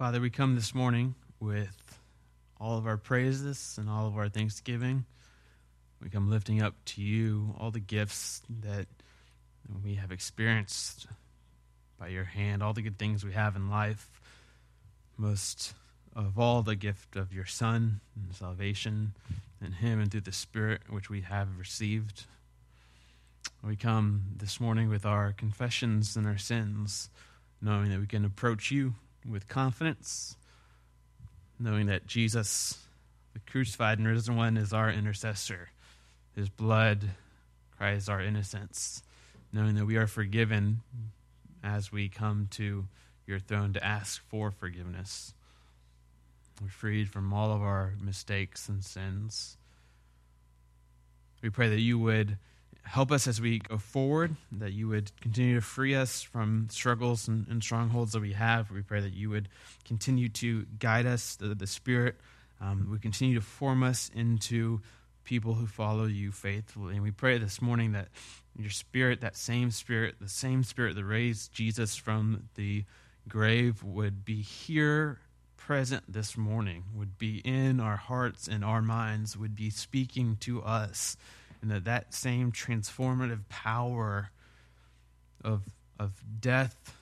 Father, we come this morning with all of our praises and all of our thanksgiving. We come lifting up to you all the gifts that we have experienced by your hand, all the good things we have in life, most of all the gift of your Son and salvation in Him and through the Spirit which we have received. We come this morning with our confessions and our sins, knowing that we can approach you with confidence, knowing that Jesus, the crucified and risen one, is our intercessor. His blood cries our innocence, knowing that we are forgiven as we come to your throne to ask for forgiveness. We're freed from all of our mistakes and sins. We pray that you would help us as we go forward, that you would continue to free us from struggles and, and strongholds that we have. We pray that you would continue to guide us, the, the Spirit um, would continue to form us into people who follow you faithfully. And we pray this morning that your Spirit, that same Spirit, the same Spirit that raised Jesus from the grave, would be here present this morning, would be in our hearts and our minds, would be speaking to us and that that same transformative power of, of death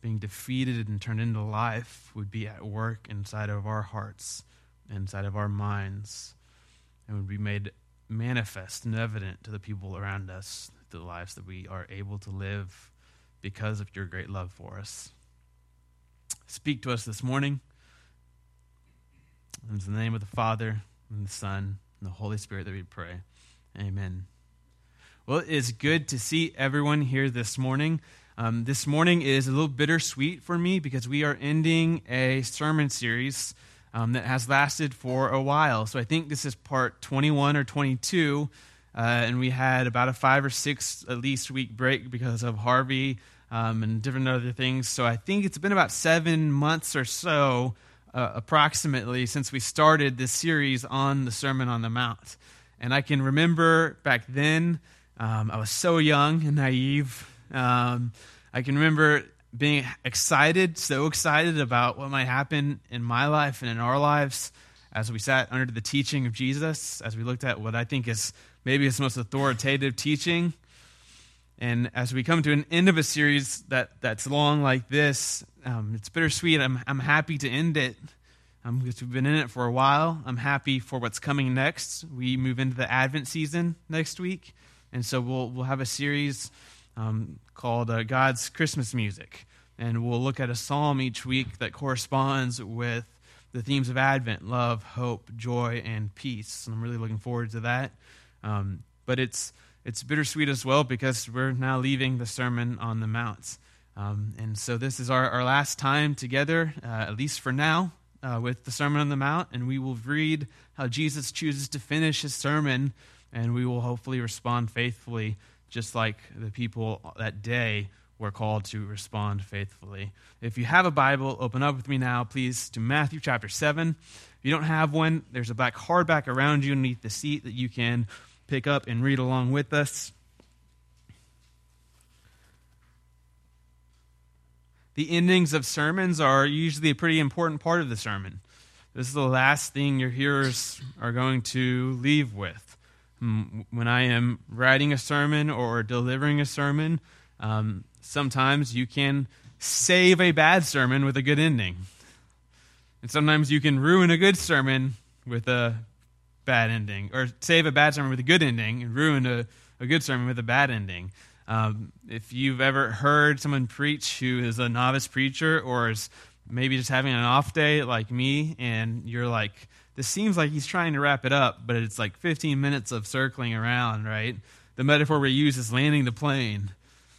being defeated and turned into life would be at work inside of our hearts, inside of our minds, and would be made manifest and evident to the people around us, the lives that we are able to live because of your great love for us. Speak to us this morning. In the name of the Father, and the Son, and the Holy Spirit that we pray. Amen. Well, it is good to see everyone here this morning. Um, this morning is a little bittersweet for me because we are ending a sermon series um, that has lasted for a while. So I think this is part 21 or 22, uh, and we had about a five or six at least week break because of Harvey um, and different other things. So I think it's been about seven months or so, uh, approximately, since we started this series on the Sermon on the Mount. And I can remember back then, um, I was so young and naive. Um, I can remember being excited, so excited about what might happen in my life and in our lives as we sat under the teaching of Jesus, as we looked at what I think is maybe his most authoritative teaching. And as we come to an end of a series that, that's long like this, um, it's bittersweet. I'm, I'm happy to end it um, because we've been in it for a while. I'm happy for what's coming next. We move into the Advent season next week, and so we'll we'll have a series um, called uh, God's Christmas Music, and we'll look at a psalm each week that corresponds with the themes of Advent: love, hope, joy, and peace. And I'm really looking forward to that. Um, but it's it's bittersweet as well because we're now leaving the Sermon on the Mount. Um, and so this is our, our last time together, uh, at least for now uh, with the Sermon on the Mount, and we will read how Jesus chooses to finish his sermon, and we will hopefully respond faithfully, just like the people that day were called to respond faithfully. If you have a Bible, open up with me now, please, to Matthew chapter 7. If you don't have one, there's a black hardback around you underneath the seat that you can pick up and read along with us. The endings of sermons are usually a pretty important part of the sermon. This is the last thing your hearers are going to leave with. Hmm, when I am writing a sermon or delivering a sermon, um, sometimes you can save a bad sermon with a good ending. And sometimes you can ruin a good sermon with a bad ending, or save a bad sermon with a good ending and ruin a, a good sermon with a bad ending. Um, if you've ever heard someone preach who is a novice preacher or is maybe just having an off day like me, and you're like, this seems like he's trying to wrap it up, but it's like 15 minutes of circling around, right? The metaphor we use is landing the plane.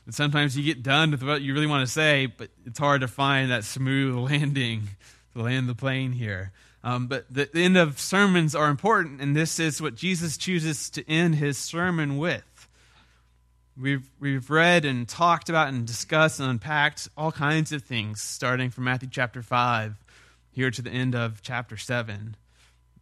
And sometimes you get done with what you really want to say, but it's hard to find that smooth landing to land the plane here. Um, but the end of sermons are important, and this is what Jesus chooses to end his sermon with. We've, we've read and talked about and discussed and unpacked all kinds of things, starting from Matthew chapter 5 here to the end of chapter 7,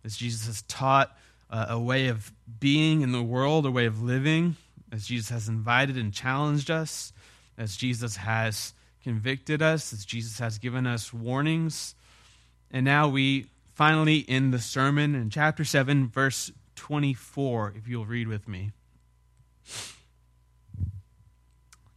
as Jesus has taught uh, a way of being in the world, a way of living, as Jesus has invited and challenged us, as Jesus has convicted us, as Jesus has given us warnings, And now we finally end the sermon in chapter 7, verse 24, if you'll read with me.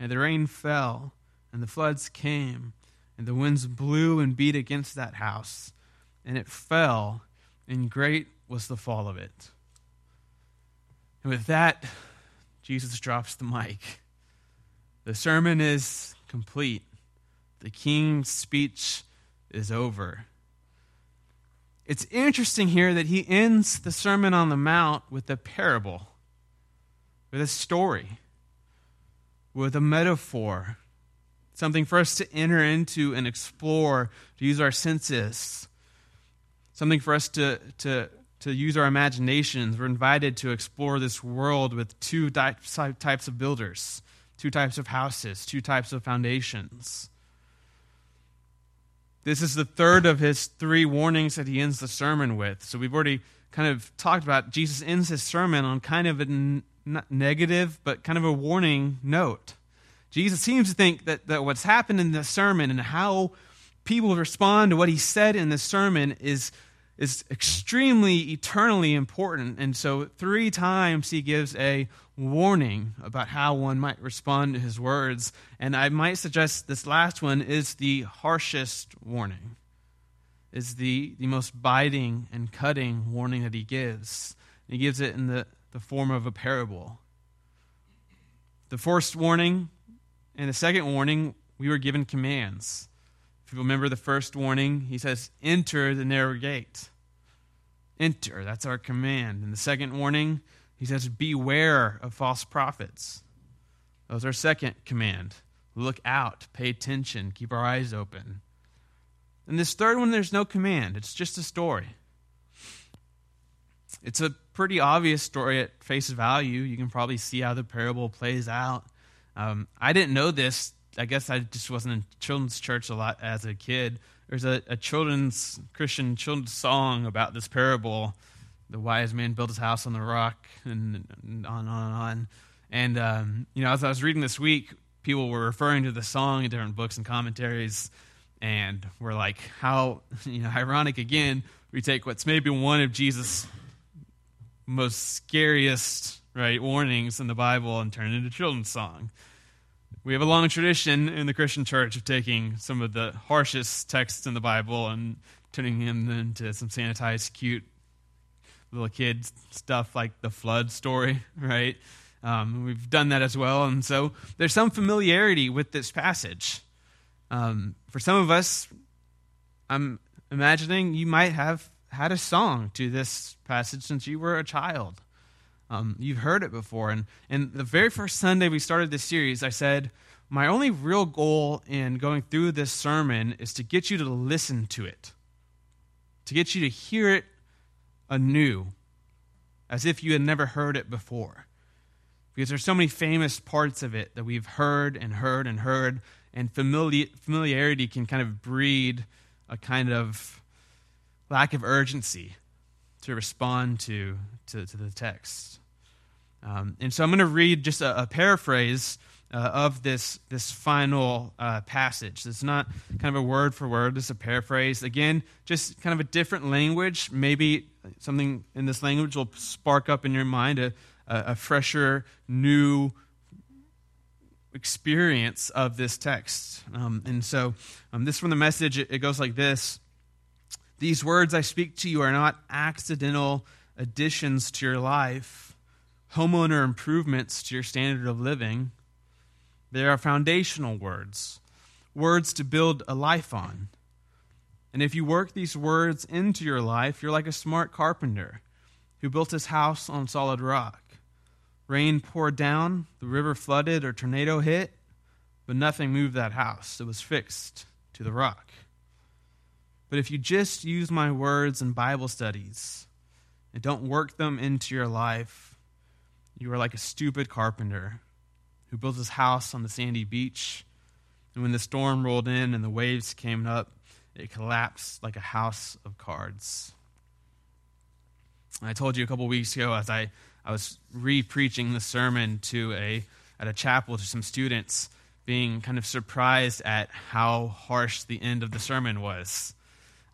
And the rain fell, and the floods came, and the winds blew and beat against that house, and it fell, and great was the fall of it. And with that, Jesus drops the mic. The sermon is complete. The king's speech is over. It's interesting here that he ends the Sermon on the Mount with a parable, with a story with a metaphor, something for us to enter into and explore, to use our senses, something for us to, to, to use our imaginations. We're invited to explore this world with two types of builders, two types of houses, two types of foundations. This is the third of his three warnings that he ends the sermon with. So we've already kind of talked about Jesus ends his sermon on kind of a not negative, but kind of a warning note. Jesus seems to think that, that what's happened in the sermon and how people respond to what he said in the sermon is, is extremely eternally important. And so, three times he gives a warning about how one might respond to his words. And I might suggest this last one is the harshest warning, is the, the most biting and cutting warning that he gives. He gives it in the the form of a parable. The first warning and the second warning, we were given commands. If you remember the first warning, he says, Enter the narrow gate. Enter, that's our command. And the second warning, he says, Beware of false prophets. That was our second command. Look out, pay attention, keep our eyes open. And this third one, there's no command, it's just a story. It's a pretty obvious story at face value. You can probably see how the parable plays out. Um, I didn't know this. I guess I just wasn't in children's church a lot as a kid. There's a, a children's Christian children's song about this parable. The wise man built his house on the rock, and, on and on and on. And um, you know, as I was reading this week, people were referring to the song in different books and commentaries, and we're like, how you know, ironic again. We take what's maybe one of Jesus' most scariest right warnings in the Bible and turn it into children's song. We have a long tradition in the Christian church of taking some of the harshest texts in the Bible and turning them into some sanitized, cute little kid stuff like the flood story, right? Um, we've done that as well. And so there's some familiarity with this passage. Um, for some of us, I'm imagining you might have had a song to this passage since you were a child. Um, you've heard it before. And, and the very first Sunday we started this series, I said, My only real goal in going through this sermon is to get you to listen to it, to get you to hear it anew, as if you had never heard it before. Because there's so many famous parts of it that we've heard and heard and heard, and familiarity can kind of breed a kind of lack of urgency to respond to, to, to the text. Um, and so I'm going to read just a, a paraphrase uh, of this, this final uh, passage. It's not kind of a word for word, it's a paraphrase. Again, just kind of a different language. Maybe something in this language will spark up in your mind a, a, a fresher, new experience of this text. Um, and so, um, this from the message, it, it goes like this these words I speak to you are not accidental additions to your life, homeowner improvements to your standard of living. They are foundational words, words to build a life on. And if you work these words into your life, you're like a smart carpenter who built his house on solid rock. Rain poured down, the river flooded, or tornado hit, but nothing moved that house. It was fixed to the rock. But if you just use my words in Bible studies and don't work them into your life, you are like a stupid carpenter who built his house on the sandy beach. And when the storm rolled in and the waves came up, it collapsed like a house of cards. I told you a couple weeks ago as I, I was re preaching the sermon to a, at a chapel to some students, being kind of surprised at how harsh the end of the sermon was.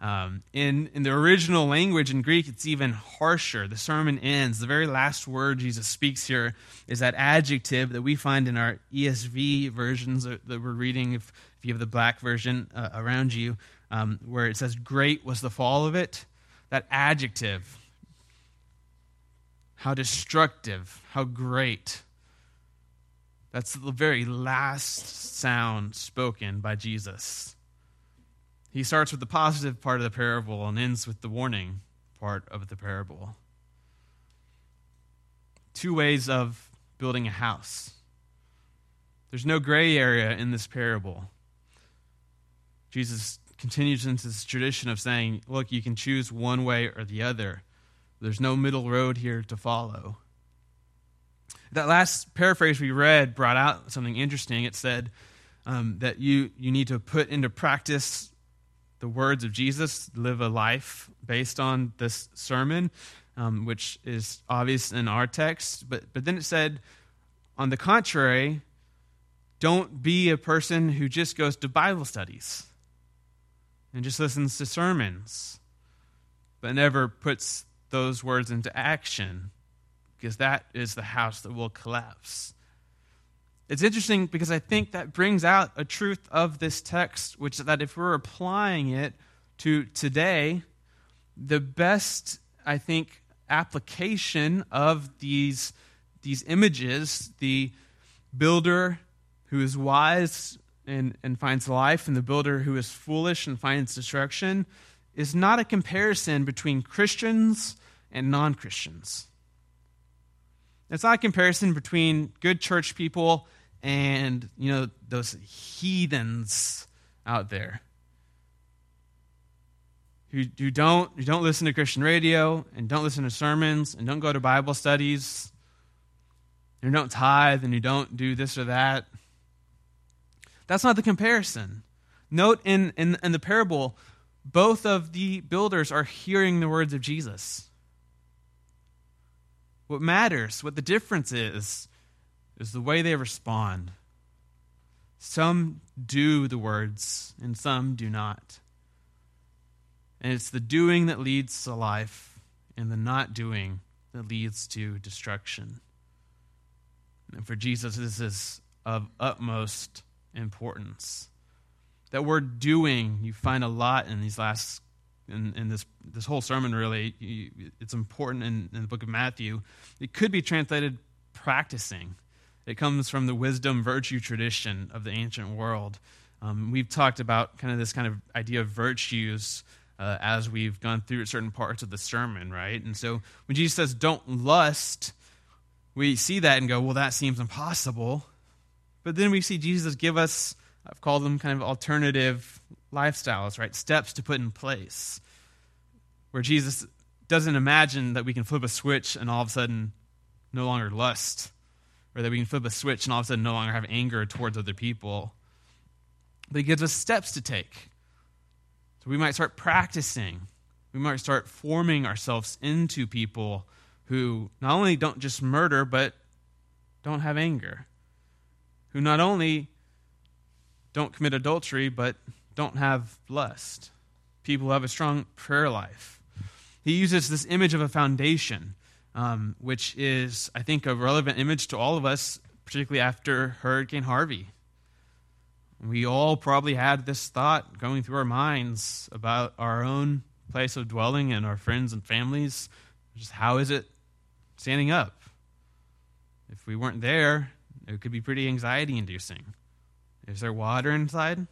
Um, in, in the original language in Greek, it's even harsher. The sermon ends. The very last word Jesus speaks here is that adjective that we find in our ESV versions that we're reading, if, if you have the black version uh, around you, um, where it says, Great was the fall of it. That adjective, how destructive, how great. That's the very last sound spoken by Jesus. He starts with the positive part of the parable and ends with the warning part of the parable. Two ways of building a house. There's no gray area in this parable. Jesus continues into this tradition of saying, look, you can choose one way or the other. There's no middle road here to follow. That last paraphrase we read brought out something interesting. It said um, that you, you need to put into practice the words of Jesus, live a life based on this sermon, um, which is obvious in our text. But, but then it said, on the contrary, don't be a person who just goes to Bible studies and just listens to sermons, but never puts those words into action, because that is the house that will collapse. It's interesting because I think that brings out a truth of this text, which is that if we're applying it to today, the best, I think, application of these, these images, the builder who is wise and, and finds life, and the builder who is foolish and finds destruction, is not a comparison between Christians and non Christians. It's not a comparison between good church people and you know those heathens out there who, who don't who don't listen to Christian radio and don't listen to sermons and don't go to Bible studies and don't tithe and you don't do this or that. That's not the comparison. Note in, in, in the parable, both of the builders are hearing the words of Jesus. What matters, what the difference is, is the way they respond. Some do the words, and some do not. And it's the doing that leads to life, and the not doing that leads to destruction. And for Jesus, this is of utmost importance. That word doing, you find a lot in these last in, in this this whole sermon really it's important in, in the book of matthew it could be translated practicing it comes from the wisdom virtue tradition of the ancient world. Um, we've talked about kind of this kind of idea of virtues uh, as we've gone through certain parts of the sermon, right? And so when Jesus says, don't lust, we see that and go, well, that seems impossible. But then we see Jesus give us, I've called them kind of alternative lifestyles, right? Steps to put in place. Where Jesus doesn't imagine that we can flip a switch and all of a sudden no longer lust or that we can flip a switch and all of a sudden no longer have anger towards other people. But he gives us steps to take. So we might start practicing. We might start forming ourselves into people who not only don't just murder, but don't have anger. Who not only don't commit adultery, but don't have lust. People who have a strong prayer life. He uses this image of a foundation um, which is, I think, a relevant image to all of us, particularly after Hurricane Harvey. We all probably had this thought going through our minds about our own place of dwelling and our friends and families. Just how is it standing up? If we weren't there, it could be pretty anxiety inducing. Is there water inside?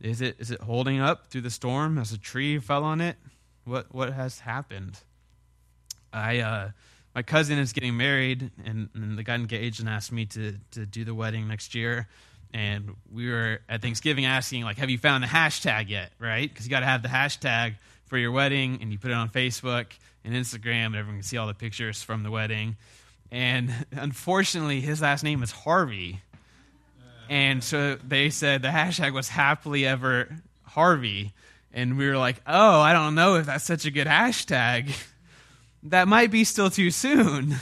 Is it, is it holding up through the storm as a tree fell on it? What, what has happened? I uh, my cousin is getting married, and, and they got engaged and asked me to to do the wedding next year. and we were at Thanksgiving asking, like, have you found the hashtag yet, right? Because you got to have the hashtag for your wedding, and you put it on Facebook and Instagram, and everyone can see all the pictures from the wedding. And unfortunately, his last name is Harvey. And so they said the hashtag was happily ever Harvey. And we were like, oh, I don't know if that's such a good hashtag. that might be still too soon.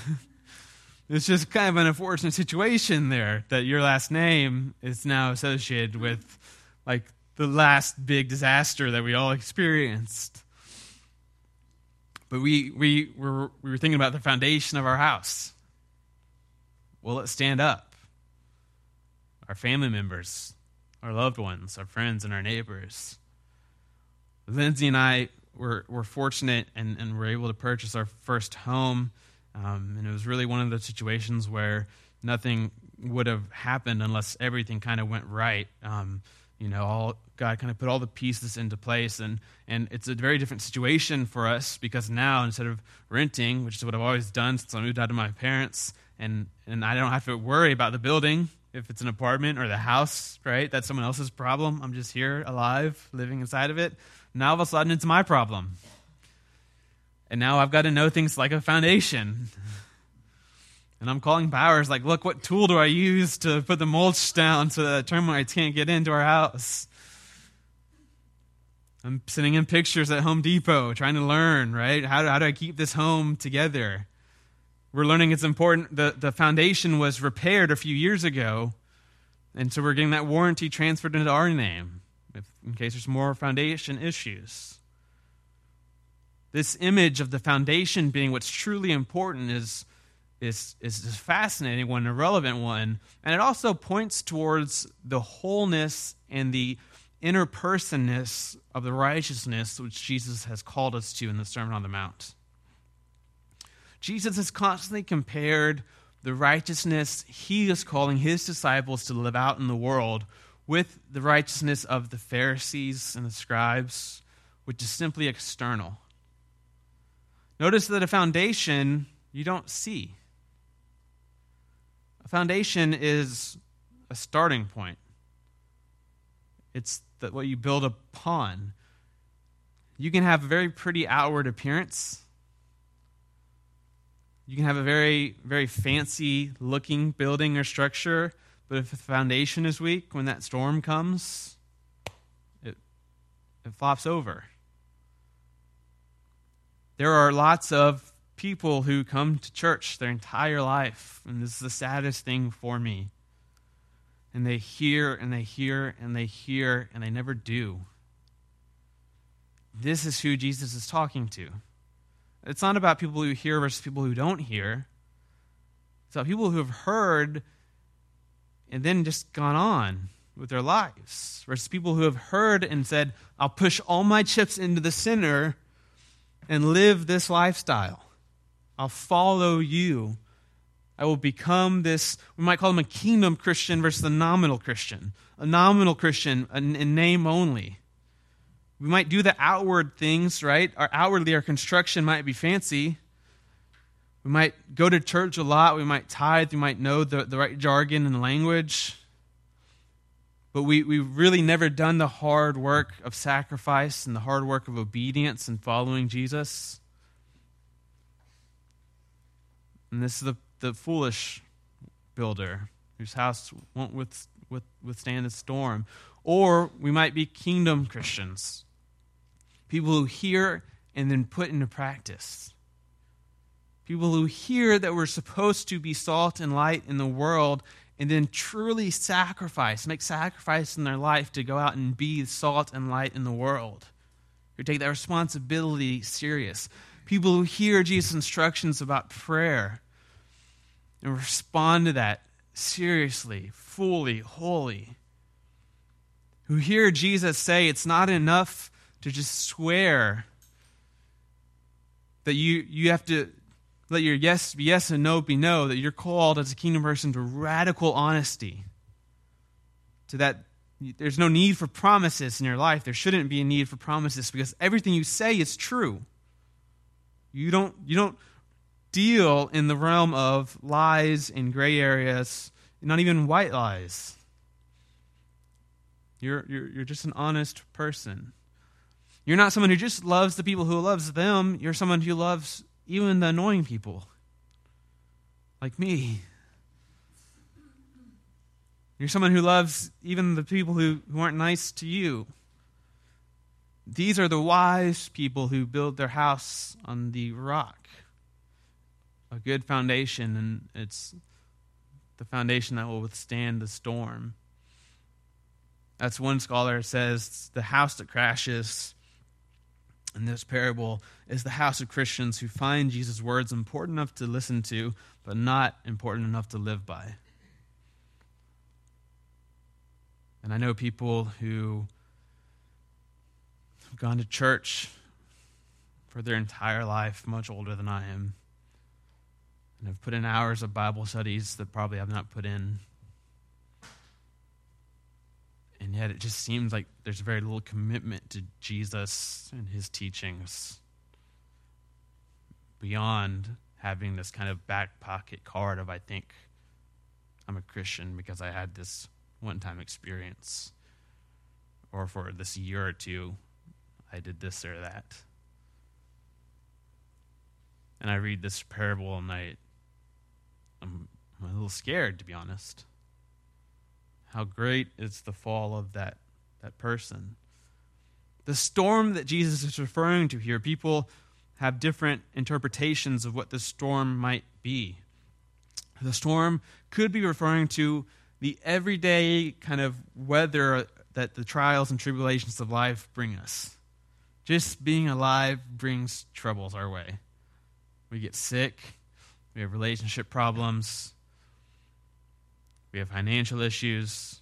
it's just kind of an unfortunate situation there that your last name is now associated with like the last big disaster that we all experienced. But we, we, were, we were thinking about the foundation of our house. Will it stand up? Our family members, our loved ones, our friends, and our neighbors. Lindsay and I were, were fortunate and, and we're able to purchase our first home. Um, and it was really one of those situations where nothing would have happened unless everything kind of went right. Um, you know, all God kind of put all the pieces into place, and and it's a very different situation for us because now instead of renting, which is what I've always done since I moved out of my parents, and and I don't have to worry about the building if it's an apartment or the house, right? That's someone else's problem. I'm just here, alive, living inside of it. Now all of a sudden, it's my problem. And now I've got to know things like a foundation. And I'm calling Powers, like, look, what tool do I use to put the mulch down so that termites can't get into our house? I'm sending in pictures at Home Depot, trying to learn, right? How do, how do I keep this home together? We're learning it's important. The, the foundation was repaired a few years ago, and so we're getting that warranty transferred into our name if, in case there's more foundation issues. This image of the foundation being what's truly important is, is, is a fascinating one, a relevant one, and it also points towards the wholeness and the interpersonness of the righteousness which Jesus has called us to in the Sermon on the Mount. Jesus has constantly compared the righteousness he is calling his disciples to live out in the world with the righteousness of the Pharisees and the scribes, which is simply external. Notice that a foundation you don't see. A foundation is a starting point. It's the, what you build upon. You can have a very pretty outward appearance. You can have a very, very fancy looking building or structure, but if the foundation is weak, when that storm comes, it, it flops over. There are lots of people who come to church their entire life, and this is the saddest thing for me. And they hear and they hear and they hear and they never do. This is who Jesus is talking to. It's not about people who hear versus people who don't hear. It's about people who have heard and then just gone on with their lives versus people who have heard and said, I'll push all my chips into the center and live this lifestyle. I'll follow you. I will become this, we might call him a kingdom Christian versus a nominal Christian. A nominal Christian, in name only. We might do the outward things, right? Our outwardly, our construction might be fancy. We might go to church a lot. We might tithe. We might know the, the right jargon and language but we, we've really never done the hard work of sacrifice and the hard work of obedience and following Jesus. And this is the, the foolish builder whose house won't with, with, withstand the storm. Or we might be kingdom Christians, people who hear and then put into practice. People who hear that we're supposed to be salt and light in the world and then truly sacrifice, make sacrifice in their life to go out and be salt and light in the world, who take that responsibility serious. People who hear Jesus' instructions about prayer and respond to that seriously, fully, wholly. Who hear Jesus say it's not enough to just swear that you, you have to let your yes be yes and no be no, that you're called as a kingdom person to radical honesty. To that there's no need for promises in your life. There shouldn't be a need for promises because everything you say is true. You don't you don't deal in the realm of lies and gray areas, not even white lies. You're, you're, you're just an honest person. You're not someone who just loves the people who loves them. You're someone who loves even the annoying people, like me. You're someone who loves even the people who, who aren't nice to you. These are the wise people who build their house on the rock, a good foundation, and it's the foundation that will withstand the storm. That's one scholar says the house that crashes in this parable is the house of Christians who find Jesus' words important enough to listen to, but not important enough to live by. And I know people who have gone to church for their entire life, much older than I am, and have put in hours of Bible studies that probably I've not put in. And yet it just seems like there's very little commitment to Jesus and his teachings beyond having this kind of back pocket card of, I think I'm a Christian because I had this one time experience. Or for this year or two, I did this or that. And I read this parable and I, I'm, I'm a little scared, to be honest. How great is the fall of that, that person. The storm that Jesus is referring to here, people have different interpretations of what the storm might be. The storm could be referring to the everyday kind of weather that the trials and tribulations of life bring us. Just being alive brings troubles our way. We get sick, we have relationship problems, we have financial issues.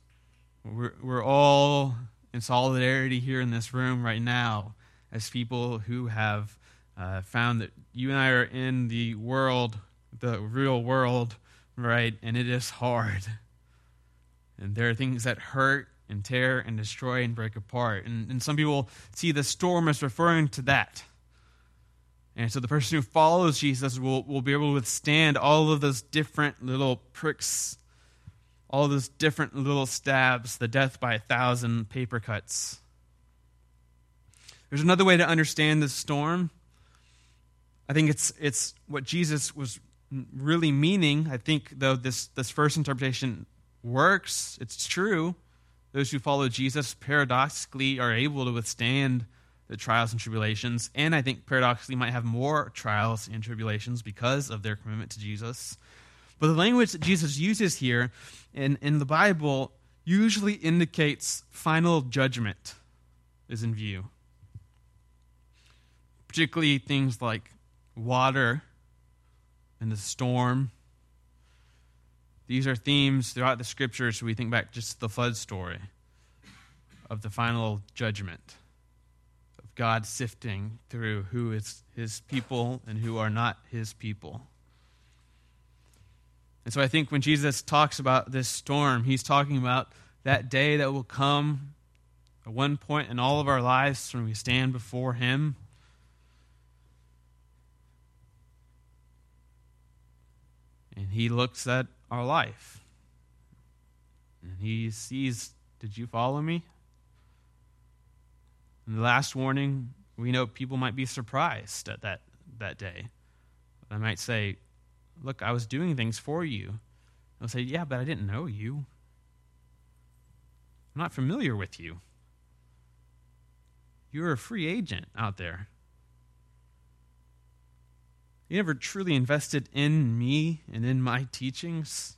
We're, we're all in solidarity here in this room right now as people who have uh, found that you and I are in the world, the real world, right? And it is hard. And there are things that hurt and tear and destroy and break apart. And, and some people see the storm as referring to that. And so the person who follows Jesus will, will be able to withstand all of those different little pricks, all those different little stabs, the death by a thousand paper cuts. There's another way to understand the storm. I think it's, it's what Jesus was really meaning. I think, though, this, this first interpretation works, it's true. Those who follow Jesus paradoxically are able to withstand the trials and tribulations, and I think paradoxically might have more trials and tribulations because of their commitment to Jesus. But the language that Jesus uses here in, in the Bible usually indicates final judgment is in view. Particularly things like water and the storm these are themes throughout the scriptures. We think back just to the flood story of the final judgment of God sifting through who is his people and who are not his people. And so I think when Jesus talks about this storm, he's talking about that day that will come at one point in all of our lives when we stand before him. And he looks at our life. And he sees, Did you follow me? And the last warning, we know people might be surprised at that, that day. They might say, Look, I was doing things for you. They'll say, Yeah, but I didn't know you. I'm not familiar with you. You're a free agent out there. You never truly invested in me and in my teachings.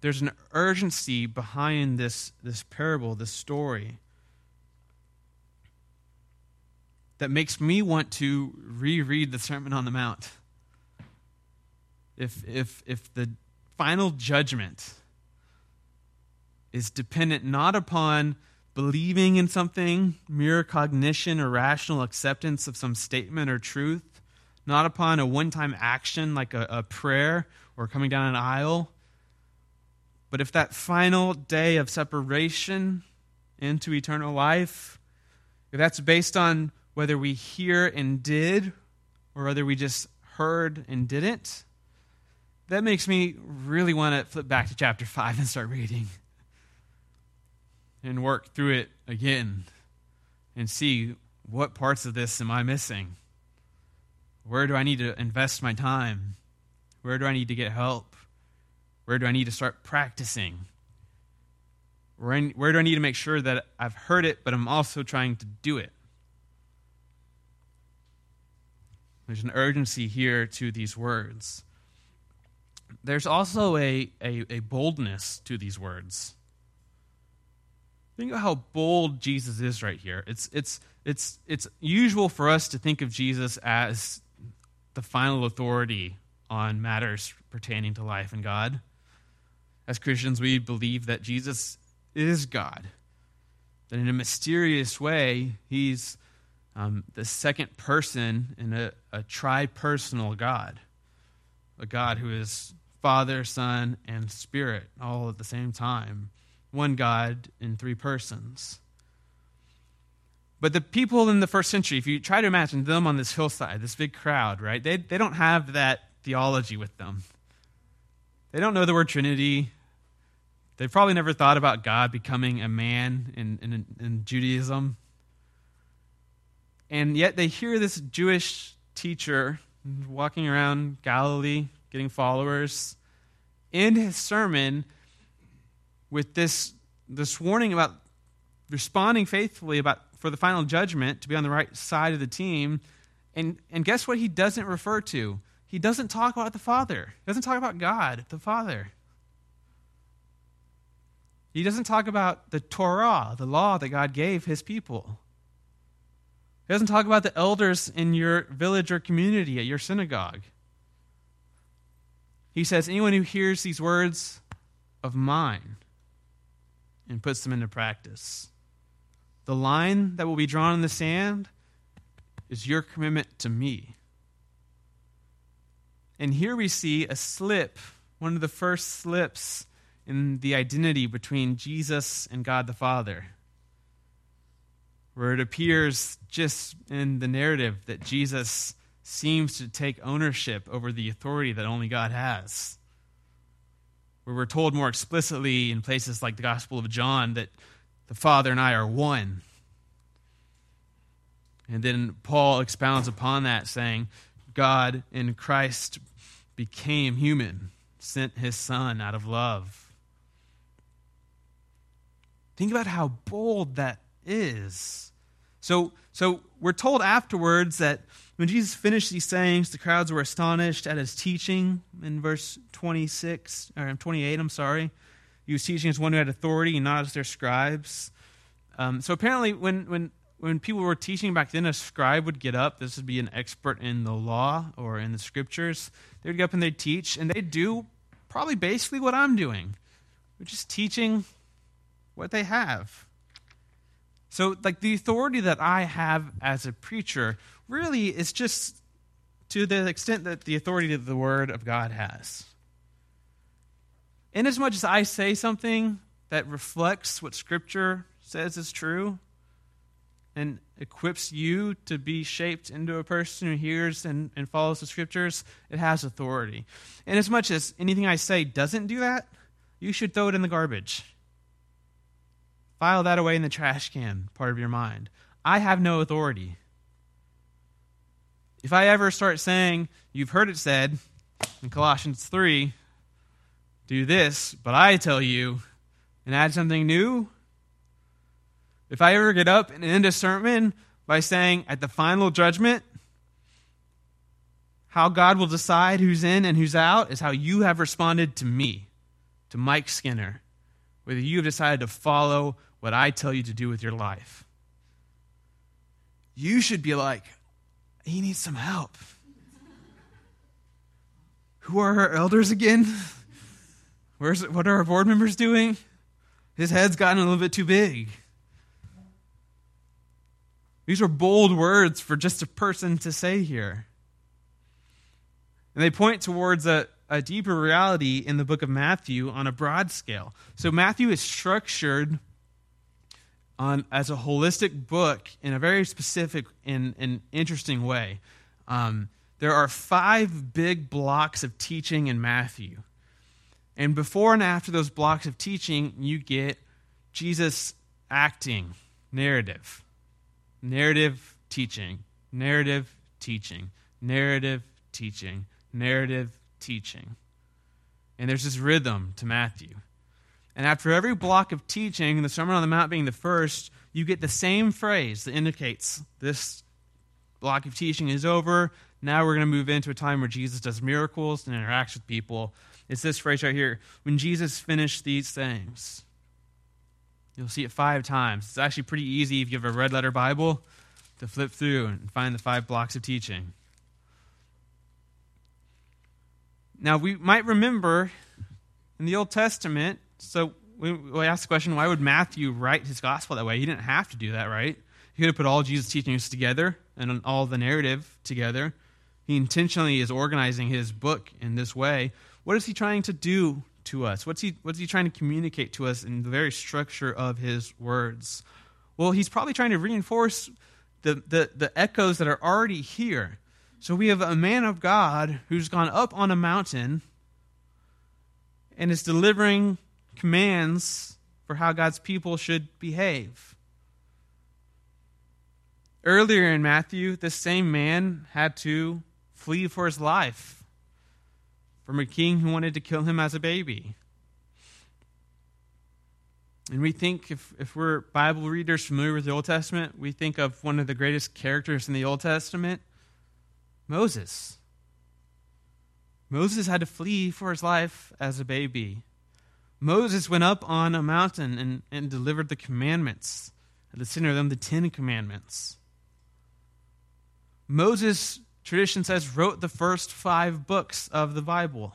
There's an urgency behind this, this parable, this story, that makes me want to reread the Sermon on the Mount. If, if, if the final judgment is dependent not upon believing in something, mere cognition or rational acceptance of some statement or truth, not upon a one time action like a, a, prayer or coming down an aisle. But if that final day of separation into eternal life, if that's based on whether we hear and did or whether we just heard and didn't, that makes me really want to flip back to chapter 5 and start reading. and work through it again and see what parts of this am I missing? Where do I need to invest my time? Where do I need to get help? Where do I need to start practicing? Where, where do I need to make sure that I've heard it, but I'm also trying to do it? There's an urgency here to these words. There's also a, a, a boldness to these words. Think of how bold Jesus is right here. It's, it's, it's, it's usual for us to think of Jesus as the final authority on matters pertaining to life and God. As Christians, we believe that Jesus is God, that in a mysterious way, he's um, the second person in a, a tri personal God, a God who is Father, Son, and Spirit all at the same time. One God in three persons. But the people in the first century, if you try to imagine them on this hillside, this big crowd, right, they, they don't have that theology with them. They don't know the word Trinity. They've probably never thought about God becoming a man in, in, in Judaism. And yet they hear this Jewish teacher walking around Galilee, getting followers, end his sermon with this, this warning about responding faithfully about for the final judgment to be on the right side of the team. And, and guess what he doesn't refer to? He doesn't talk about the Father. He doesn't talk about God, the Father. He doesn't talk about the Torah, the law that God gave his people. Doesn't talk about the elders in your village or community at your synagogue. He says, Anyone who hears these words of mine and puts them into practice the line that will be drawn in the sand is your commitment to me. And here we see a slip, one of the first slips in the identity between Jesus and God the Father, where it appears just in the narrative that Jesus seems to take ownership over the authority that only God has. Where we're told more explicitly in places like the Gospel of John that the Father and I are one. And then Paul expounds upon that, saying, God in Christ became human, sent his Son out of love. Think about how bold that is. So, so we're told afterwards that when Jesus finished these sayings, the crowds were astonished at his teaching in verse 26, or 28, I'm sorry. He was teaching as one who had authority and not as their scribes. Um, so apparently, when, when, when people were teaching back then, a scribe would get up. This would be an expert in the law or in the scriptures. They would get up and they'd teach, and they'd do probably basically what I'm doing, which is teaching what they have. So, like, the authority that I have as a preacher really is just to the extent that the authority that the Word of God has. Inasmuch as much as I say something that reflects what Scripture says is true and equips you to be shaped into a person who hears and, and follows the Scriptures, it has authority. And as much as anything I say doesn't do that, you should throw it in the garbage. File that away in the trash can, part of your mind. I have no authority. If I ever start saying, you've heard it said in Colossians 3, do this, but I tell you, and add something new, if I ever get up and end a sermon by saying at the final judgment, how God will decide who's in and who's out is how you have responded to me, to Mike Skinner, whether you have decided to follow what I tell you to do with your life. You should be like, he needs some help. Who are our elders again? Where's, what are our board members doing? His head's gotten a little bit too big. These are bold words for just a person to say here. And they point towards a, a deeper reality in the book of Matthew on a broad scale. So Matthew is structured on as a holistic book in a very specific and, and interesting way. Um, there are five big blocks of teaching in Matthew. And before and after those blocks of teaching, you get Jesus acting, narrative, narrative teaching, narrative teaching, narrative teaching, narrative teaching. And there's this rhythm to Matthew. And after every block of teaching, the Sermon on the Mount being the first, you get the same phrase that indicates this block of teaching is over. Now we're going to move into a time where Jesus does miracles and interacts with people. It's this phrase right here when Jesus finished these things. You'll see it five times. It's actually pretty easy if you have a red letter Bible to flip through and find the five blocks of teaching. Now, we might remember in the Old Testament, so we, we ask the question why would Matthew write his gospel that way? He didn't have to do that, right? He could have put all Jesus' teachings together and all the narrative together. He intentionally is organizing his book in this way. What is he trying to do to us? What's he, what's he trying to communicate to us in the very structure of his words? Well, he's probably trying to reinforce the, the, the echoes that are already here. So we have a man of God who's gone up on a mountain and is delivering commands for how God's people should behave. Earlier in Matthew, this same man had to flee for his life from a king who wanted to kill him as a baby. And we think, if, if we're Bible readers familiar with the Old Testament, we think of one of the greatest characters in the Old Testament Moses. Moses had to flee for his life as a baby. Moses went up on a mountain and, and delivered the commandments. At the center of them, the Ten Commandments. Moses, tradition says, wrote the first five books of the Bible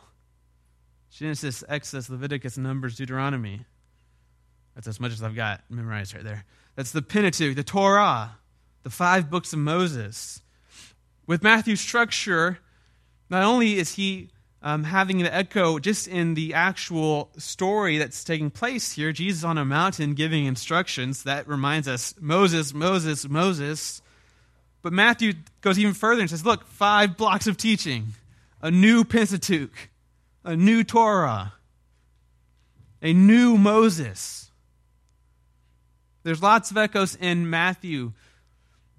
Genesis, Exodus, Leviticus, Numbers, Deuteronomy. That's as much as I've got memorized right there. That's the Pentateuch, the Torah, the five books of Moses. With Matthew's structure, not only is he um, having an echo just in the actual story that's taking place here, Jesus on a mountain giving instructions, that reminds us Moses, Moses, Moses. But Matthew goes even further and says, look, five blocks of teaching, a new Pentateuch, a new Torah, a new Moses. There's lots of echoes in Matthew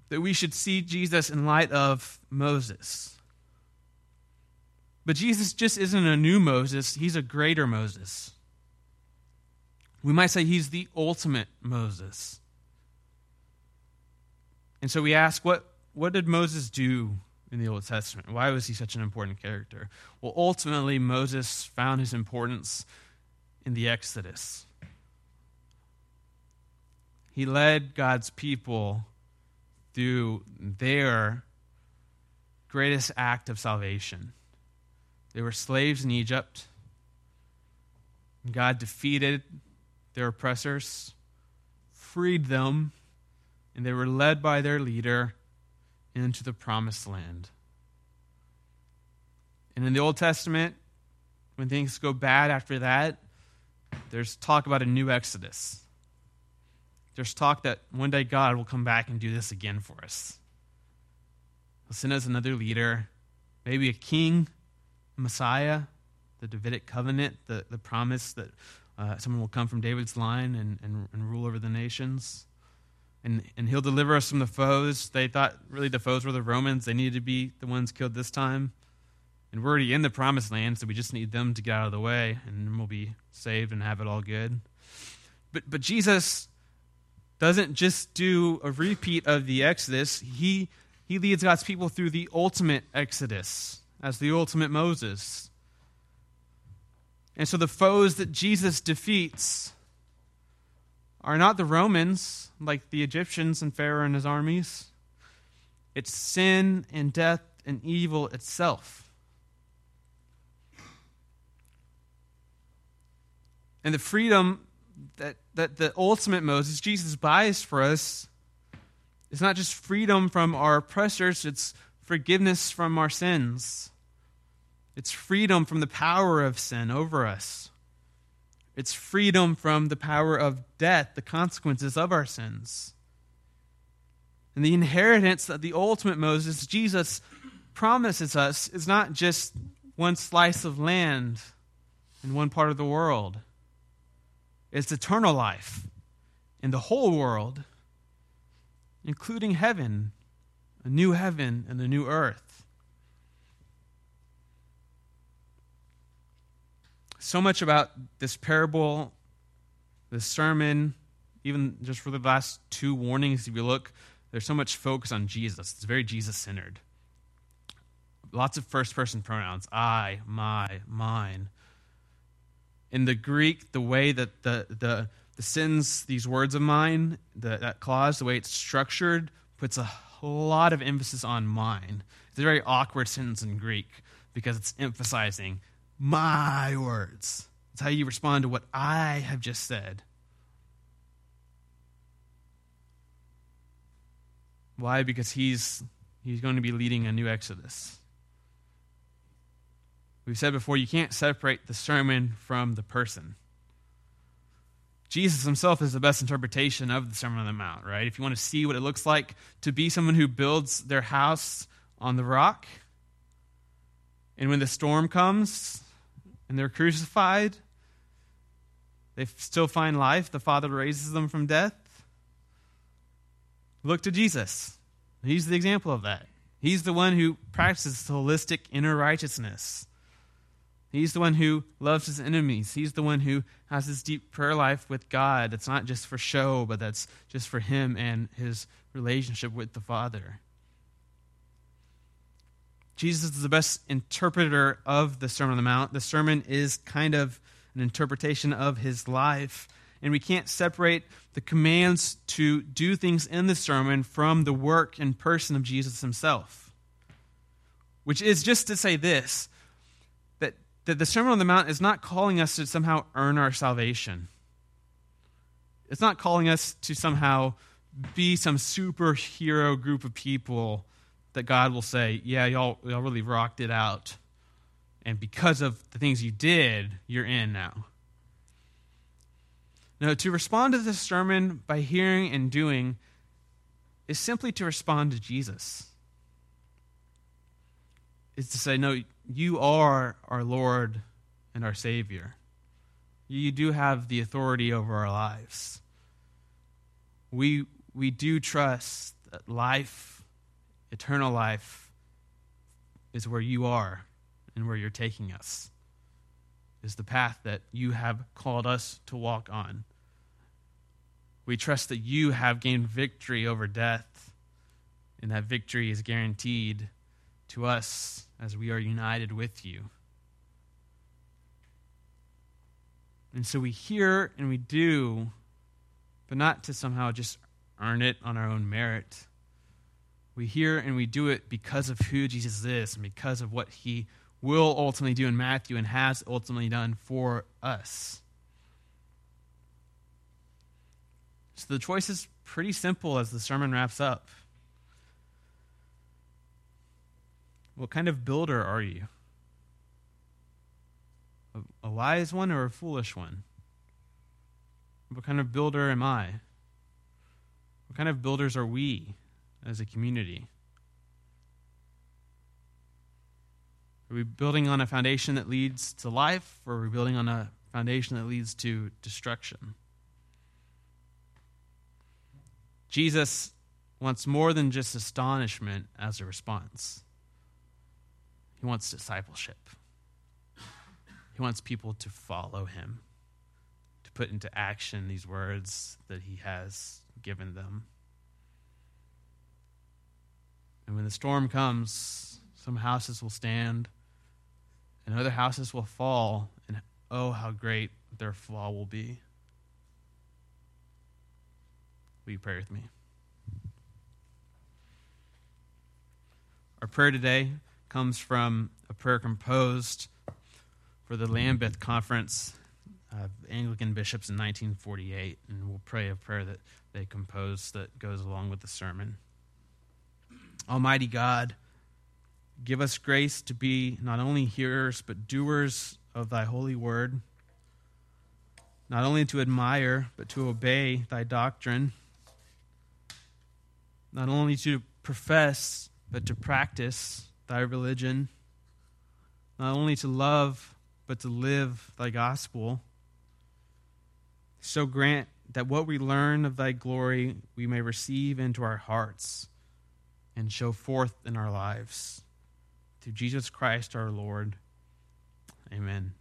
that we should see Jesus in light of Moses. But Jesus just isn't a new Moses, he's a greater Moses. We might say he's the ultimate Moses. And so we ask, what, what did Moses do in the Old Testament? Why was he such an important character? Well, ultimately, Moses found his importance in the Exodus. He led God's people through their greatest act of salvation. They were slaves in Egypt. God defeated their oppressors, freed them, and they were led by their leader into the promised land. And in the Old Testament, when things go bad after that, there's talk about a new Exodus. There's talk that one day God will come back and do this again for us. He'll send us another leader, maybe a king, a Messiah, the Davidic covenant, the, the promise that uh, someone will come from David's line and, and, and rule over the nations. And, and he'll deliver us from the foes. They thought really the foes were the Romans. They needed to be the ones killed this time. And we're already in the promised land, so we just need them to get out of the way, and we'll be saved and have it all good. But, but Jesus doesn't just do a repeat of the Exodus, he, he leads God's people through the ultimate Exodus as the ultimate Moses. And so the foes that Jesus defeats are not the Romans, like the Egyptians and Pharaoh and his armies. It's sin and death and evil itself. And the freedom that, that the ultimate Moses, Jesus, buys for us is not just freedom from our oppressors, it's forgiveness from our sins. It's freedom from the power of sin over us. It's freedom from the power of death, the consequences of our sins. And the inheritance that the ultimate Moses, Jesus, promises us is not just one slice of land in one part of the world. It's eternal life. in the whole world, including heaven, a new heaven and a new earth. So much about this parable, this sermon, even just for the last two warnings, if you look, there's so much focus on Jesus. It's very Jesus centered. Lots of first person pronouns I, my, mine. In the Greek, the way that the, the, the sins, these words of mine, the, that clause, the way it's structured, puts a lot of emphasis on mine. It's a very awkward sentence in Greek because it's emphasizing my words. It's how you respond to what I have just said. Why? Because he's, he's going to be leading a new Exodus. We've said before, you can't separate the sermon from the person. Jesus himself is the best interpretation of the Sermon on the Mount, right? If you want to see what it looks like to be someone who builds their house on the rock, and when the storm comes and they're crucified, they still find life. The Father raises them from death. Look to Jesus. He's the example of that. He's the one who practices holistic inner righteousness. He's the one who loves his enemies. He's the one who has this deep prayer life with God that's not just for show, but that's just for him and his relationship with the Father. Jesus is the best interpreter of the Sermon on the Mount. The sermon is kind of an interpretation of his life. And we can't separate the commands to do things in the sermon from the work and person of Jesus himself. Which is just to say this that the Sermon on the Mount is not calling us to somehow earn our salvation. It's not calling us to somehow be some superhero group of people that God will say, Yeah, y'all, y'all really rocked it out. And because of the things you did, you're in now. No, to respond to this sermon by hearing and doing is simply to respond to Jesus. Is to say, No, you are our Lord and our Savior. You do have the authority over our lives. We, we do trust that life, eternal life, is where you are and where you're taking us, is the path that you have called us to walk on. We trust that you have gained victory over death, and that victory is guaranteed to us as we are united with you. And so we hear and we do, but not to somehow just earn it on our own merit. We hear and we do it because of who Jesus is and because of what he will ultimately do in Matthew and has ultimately done for us. So the choice is pretty simple as the sermon wraps up. What kind of builder are you? A, wise one or a foolish one? What kind of builder am I? What kind of builders are we as a community? Are we building on a foundation that leads to life, or are we building on a foundation that leads to destruction? Jesus wants more than just astonishment as a response. He wants discipleship. He wants people to follow him, to put into action these words that he has given them. And when the storm comes, some houses will stand and other houses will fall, and oh, how great their fall will be. Will you pray with me? Our prayer today comes from a prayer composed for the Lambeth Conference of Anglican bishops in 1948, and we'll pray a prayer that they composed that goes along with the sermon. Almighty God, give us grace to be not only hearers but doers of thy holy word, not only to admire but to obey thy doctrine, not only to profess but to practice thy religion, not only to love, but to live thy gospel. So grant that what we learn of thy glory we may receive into our hearts and show forth in our lives. Through Jesus Christ our Lord. Amen.